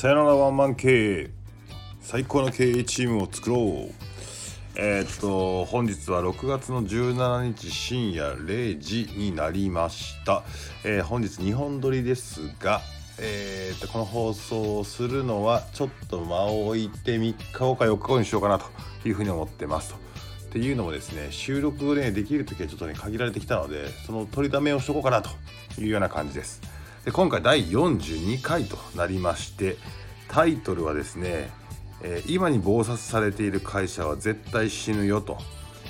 さよならワンマン経営最高の経営チームを作ろうえー、っと本日は6月の17日深夜0時になりました、えー、本日2本撮りですがえー、っとこの放送をするのはちょっと間を置いて3日後か4日後にしようかなというふうに思ってますと。っていうのもですね収録をねできる時はちょっとね限られてきたのでその取りだめをしとこうかなというような感じです。で今回第42回となりましてタイトルはですね、えー、今に忙殺されている会社は絶対死ぬよと,、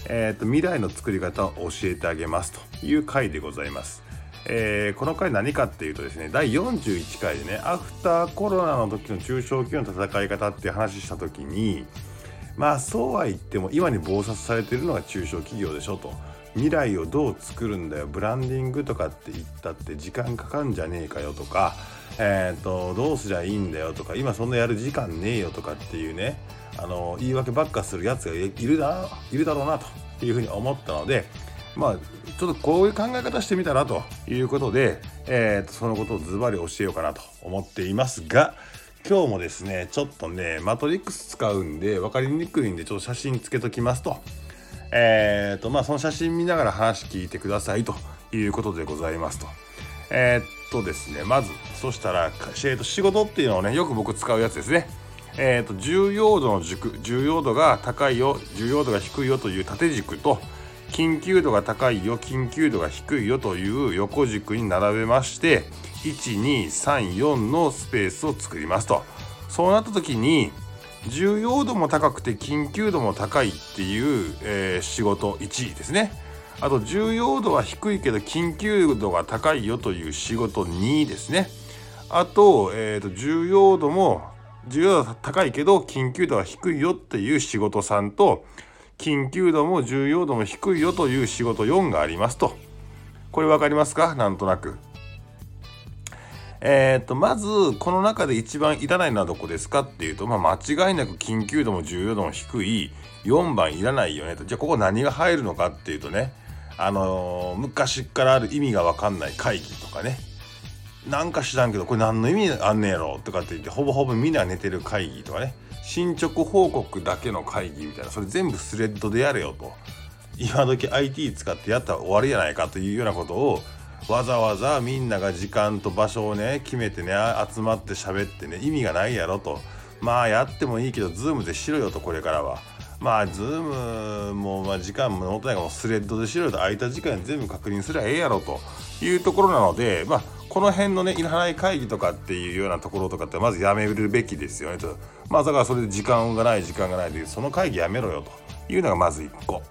えーと、未来の作り方を教えてあげますという回でございます。えー、この回何かっていうとですね第41回でねアフターコロナの時の中小企業の戦い方っていう話した時にまあそうは言っても今に忙殺されているのが中小企業でしょと。未来をどう作るんだよブランディングとかって言ったって時間かかんじゃねえかよとか、えーと、どうすりゃいいんだよとか今そんなやる時間ねえよとかっていうねあの言い訳ばっかするやつがいるないるだろうなというふうに思ったのでまあちょっとこういう考え方してみたらということで、えーとそのことをズバリ教えようかなと思っていますが今日もですねちょっとねマトリックス使うんで分かりにくいんでちょっと写真つけときますと。えーとまあ、その写真見ながら話聞いてくださいということでございますと。えー、っとですねまずそしたら、えー、と仕事っていうのをねよく僕使うやつですね。えーと、重要度の軸重要度が高いよ重要度が低いよという縦軸と緊急度が高いよ緊急度が低いよという横軸に並べまして1234のスペースを作りますとそうなった時に重要度も高くて緊急度も高いっていう、えー、仕事1位ですね。あと重要度は低いけど緊急度が高いよという仕事2ですね。あと,、えーと、重要度も重要度は高いけど緊急度は低いよっていう仕事3と緊急度も重要度も低いよという仕事4がありますと。これ分かりますか？なんとなく。えー、とまずこの中で一番いらないのはどこですかっていうと、まあ、間違いなく緊急度も重要度も低い4番いらないよねと。じゃあここ何が入るのかっていうとねあのー、昔からある意味が分かんない会議とかね。なんか知らんけどこれ何の意味あんねやろとかって言ってほぼほぼみんな寝てる会議とかね。進捗報告だけの会議みたいな。それ全部スレッドでやれよと。今時 IT 使ってやったら終わりじゃないかというようなことをわざわざみんなが時間と場所をね決めてね集まって喋ってね意味がないやろと。まあやってもいいけど Zoom でしろよとこれからは。まあ Zoom もまあ時間ももたないからもうスレッドでしろよと空いた時間全部確認すりゃええやろと。いうところなのでまあこの辺のねいらない会議とかっていうようなところとかってまずやめるべきですよねと。まあだからそれで時間がない時間がないでその会議やめろよと。いうのがまず1個。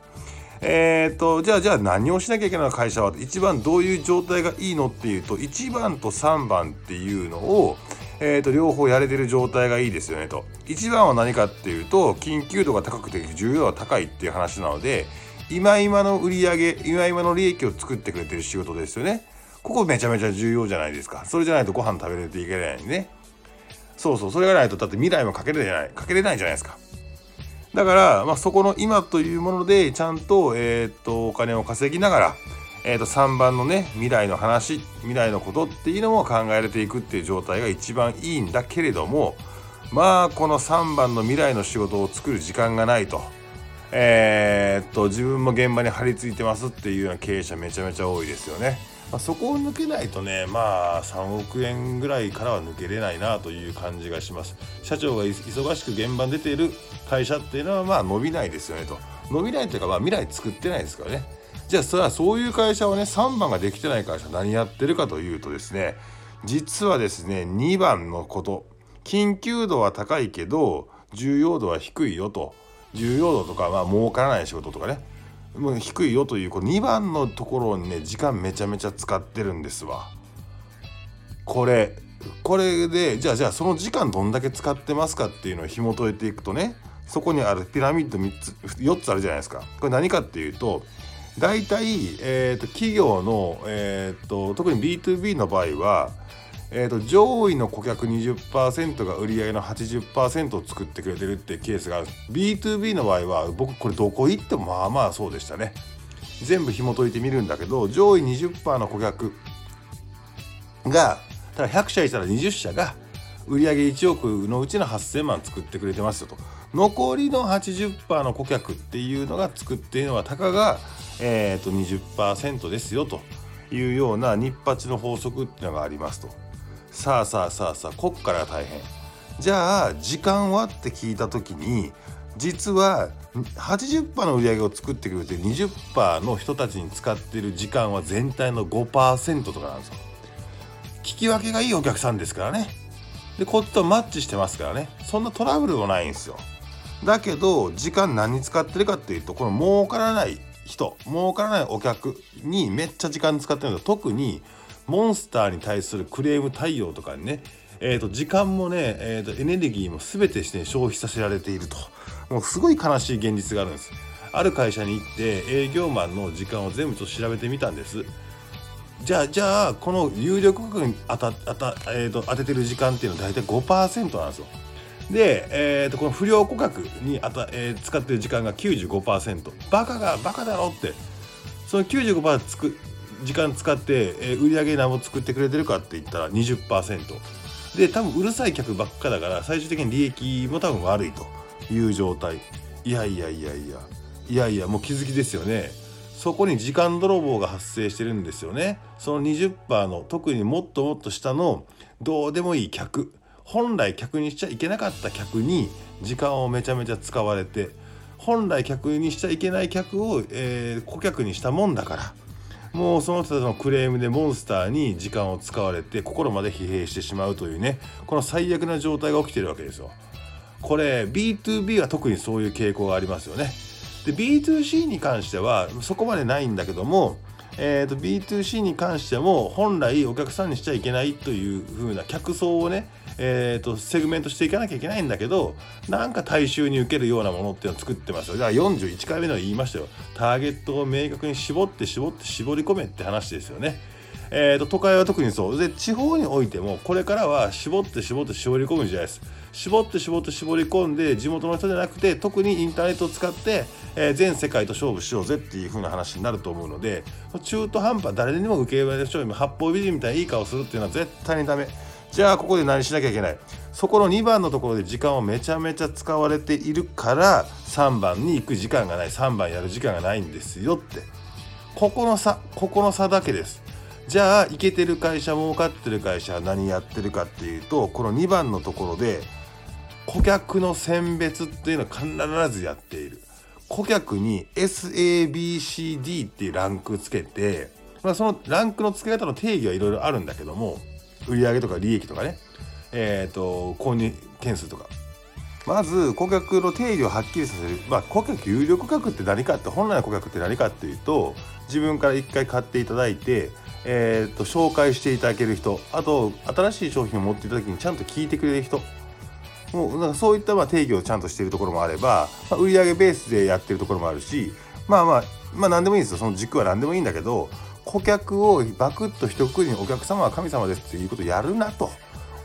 えーと、じゃあじゃあ何をしなきゃいけないの会社は。一番どういう状態がいいのっていうと1番と3番っていうのを、えーと、両方やれてる状態がいいですよねと。1番は何かっていうと緊急度が高くて重要度が高いっていう話なので今今の売り上げ今今の利益を作ってくれてる仕事ですよね。ここめちゃめちゃ重要じゃないですか。それじゃないとご飯食べれていけないんでね。そうそう。それがないとだって未来もかけれないかけれないじゃないですか。だから、まあ、そこの今というものでちゃんと,、えー、っとお金を稼ぎながら、えー、っと3番のね未来の話未来のことっていうのも考えられていくっていう状態が一番いいんだけれどもまあこの3番の未来の仕事を作る時間がないと。えー、っと自分も現場に張り付いてますっていうような経営者めちゃめちゃ多いですよね。まあ、そこを抜けないとねまあ3億円ぐらいからは抜けれないなという感じがします。社長が忙しく現場に出ている会社っていうのはまあ伸びないですよねと。伸びないというかまあ未来作ってないですからね。じゃあそれはそういう会社はね3番ができてない会社何やってるかというとですね実はですね2番のこと。緊急度は高いけど重要度は低いよと。重要度とかまあ儲からない仕事とかね。もう低いよというこ2番のところにね時間めちゃめちゃ使ってるんですわ。これこれでじゃあじゃあその時間どんだけ使ってますかっていうのを紐解いていくとねそこにあるピラミッド3つ4つあるじゃないですか。これ何かっていうと大体、えーと、企業の、えーと特に B2B の場合はえーと、上位の顧客20%が売り上げの80%を作ってくれてるってケースがある。B2B の場合は僕これどこ行ってもまあまあそうでしたね。全部紐解いてみるんだけど上位20%の顧客がただ100社いたら20社が売上1億のうちの8,000万作ってくれてますよと。残りの80%の顧客っていうのが作っているのはたかが、えーと、20%ですよというような日八の法則っていうのがありますと。さあさあさあさあこっから大変じゃあ時間はって聞いた時に実は80%の売り上げを作ってくれて20%の人たちに使ってる時間は全体の5%とかなんですよ。聞き分けがいいお客さんですからね。でこっちとマッチしてますからねそんなトラブルもないんですよ。だけど時間何に使ってるかっていうとこの儲からない人儲からないお客にめっちゃ時間使ってるんです特にモンスターに対するクレーム対応とかにね。えーと、時間もね、えーと、エネルギーも全てして、消費させられていると。もうすごい悲しい現実があるんです。ある会社に行って営業マンの時間を全部ちょっと調べてみたんです。じゃあじゃあこの有力価格に当た当た、えーと、当ててる時間っていうのは大体5%なんですよ。で、えー、とこの不良顧客にあた、えー、使ってる時間が95%バカがバカだろって。その95%つく時間使って、えー、売上何も作ってくれてるかって言ったら20%で多分うるさい客ばっかだから最終的に利益も多分悪いという状態。いやいやいやいや。いやいやもう気づきですよね。そこに時間泥棒が発生してるんですよね。その20%の特にもっともっと下のどうでもいい客。本来客にしちゃいけなかった客に時間をめちゃめちゃ使われて本来客にしちゃいけない客を、えー、顧客にしたもんだから。もうその人たちのクレームでモンスターに時間を使われて心まで疲弊してしまうというねこの最悪な状態が起きてるわけですよ。これ B2B は特にそういう傾向がありますよね。で B2C に関してはそこまでないんだけども、えーと、B2C に関しても本来お客さんにしちゃいけないという風な客層をねえーと、セグメントしていかなきゃいけないんだけどなんか大衆に受けるようなものっていうのを作ってますよ。だから41回目の言いましたよ。ターゲットを明確に絞って絞って絞り込めって話ですよね。えーと、都会は特にそう。で地方においてもこれからは絞って絞って絞り込む時代です。絞って絞って絞り込んで地元の人じゃなくて特にインターネットを使って、えー、全世界と勝負しようぜっていう風な話になると思うので中途半端誰にも受け入れられる人に八方美人みたいないい顔するっていうのは絶対にダメ。じゃあここで何しなきゃいけない？そこの2番のところで時間をめちゃめちゃ使われているから3番に行く時間がない。3番やる時間がないんですよって。ここの差ここの差だけです。じゃあイケてる会社儲かってる会社は何やってるかっていうとこの2番のところで顧客の選別っていうのは必ずやっている。顧客に SABCD っていうランクつけて、まあ、そのランクの付け方の定義はいろいろあるんだけども売上とか利益とかね、えーと、購入件数とか。まず顧客の定義をはっきりさせる、まあ、顧客有力顧客って何かって本来の顧客って何かっていうと自分から一回買っていただいて、えーと、紹介していただける人。あと新しい商品を持っていた時にちゃんと聞いてくれる人。もうなんかそういったまあ定義をちゃんとしているところもあれば、まあ、売上ベースでやってるところもあるしまあまあまあ何でもいいんですよ。その軸は何でもいいんだけど顧客をバクッと一括りにお客様は神様ですっていうことをやるなと。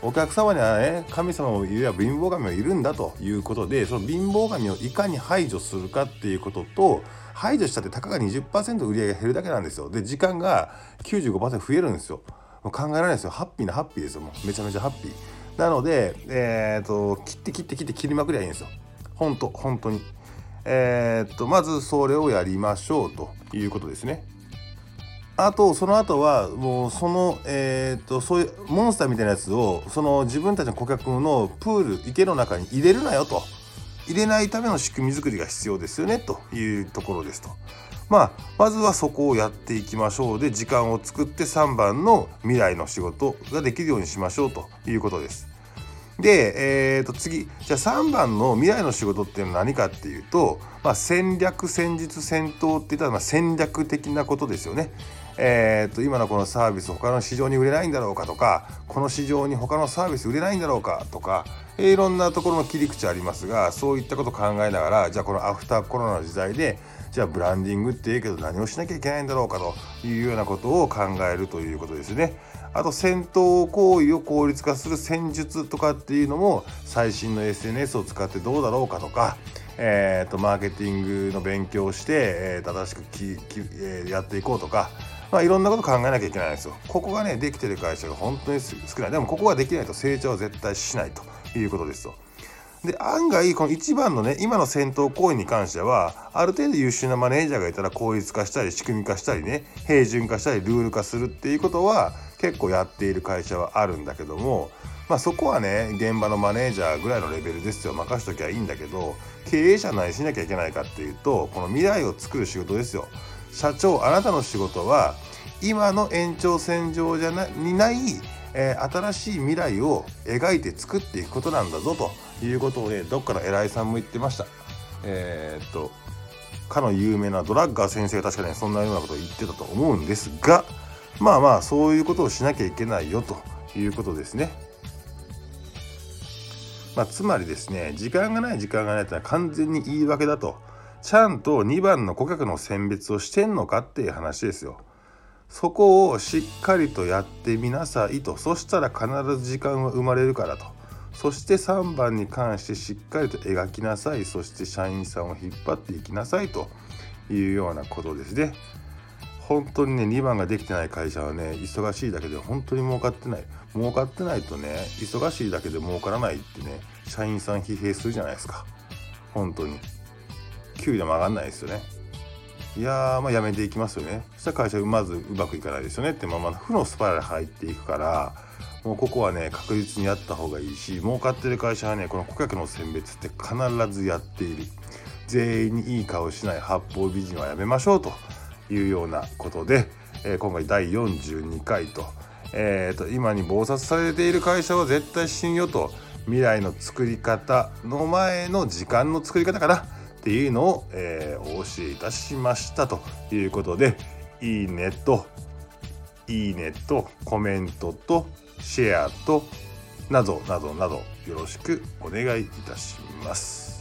お客様にはね神様もいれば貧乏神もいるんだということでその貧乏神をいかに排除するかっていうことと排除したってたかが20%売り上げが減るだけなんですよ。で時間が95%増えるんですよ。もう考えられないですよ。ハッピーなハッピーですよ。もうめちゃめちゃハッピー。なのでえっ、と切って切って切って切りまくりゃいいんですよ。本当本当に。えっとまずそれをやりましょうということですね。あとその後はもうそのえっ、とそういうモンスターみたいなやつをその自分たちの顧客のプール池の中に入れるなよと入れないための仕組み作りが必要ですよねというところですと。まあ、まずはそこをやっていきましょうで時間を作って3番の未来の仕事ができるようにしましょうということです。で、えー、と次じゃあ3番の未来の仕事っていうのは何かっていうと、まあ、戦略戦術戦闘っていったらま戦略的なことですよね。えー、と今のこのサービス他の市場に売れないんだろうかとかこの市場に他のサービス売れないんだろうかとか、えー、いろんなところの切り口ありますがそういったことを考えながらじゃあこのアフターコロナの時代でじゃあブランディングっていいけど何をしなきゃいけないんだろうかというようなことを考えるということですね。あと戦闘行為を効率化する戦術とかっていうのも最新の SNS を使ってどうだろうかとか、えーと、マーケティングの勉強をして、えー、正しくきき、え、やっていこうとか、まあ、いろんなこと考えなきゃいけないんですよ。ここがねできてる会社が本当に少ないでもここができないと成長は絶対しないということですよ。で案外この一番のね今の戦闘行為に関してはある程度優秀なマネージャーがいたら効率化したり仕組み化したりね平準化したりルール化するっていうことは結構やっている会社はあるんだけどもまあそこはね現場のマネージャーぐらいのレベルですよ任しときゃいいんだけど経営者何しなきゃいけないかっていうとこの未来を作る仕事ですよ。社長あなたの仕事は今の延長線上じゃなにない、えー、新しい未来を描いて作っていくことなんだぞということをねどっかの偉いさんも言ってました。えー、っとかの有名なドラッガー先生が確かねそんなようなことを言ってたと思うんですがまあまあそういうことをしなきゃいけないよということですね。まあ、つまりですね時間がない時間がないってのは完全に言い訳だとちゃんと2番の顧客の選別をしてんのかっていう話ですよ。そこをしっかりとやってみなさいと。そしたら必ず時間は生まれるからと。そして3番に関してしっかりと描きなさい。そして社員さんを引っ張っていきなさいと。いうようなことですね。本当にね2番ができてない会社はね忙しいだけで本当に儲かってない。儲かってないとね忙しいだけで儲からないってね社員さん疲弊するじゃないですか。本当に。給料も上がんないですよね。いやーまあやめていきますよね。そしたら会社まずうまくいかないですよねってまま負のスパイラル入っていくからもうここはね確実にやった方がいいし儲かってる会社はねこの顧客の選別って必ずやっている。全員にいい顔しない八方美人はやめましょうというようなことで、えー、今回第42回と,、えーと、今に忙殺されている会社は絶対信用と未来の作り方の前の時間の作り方かな。っていうのを、えー、お教えいたしましたということでいいねといいねとコメントとシェアとなどなどなどよろしくお願いいたします。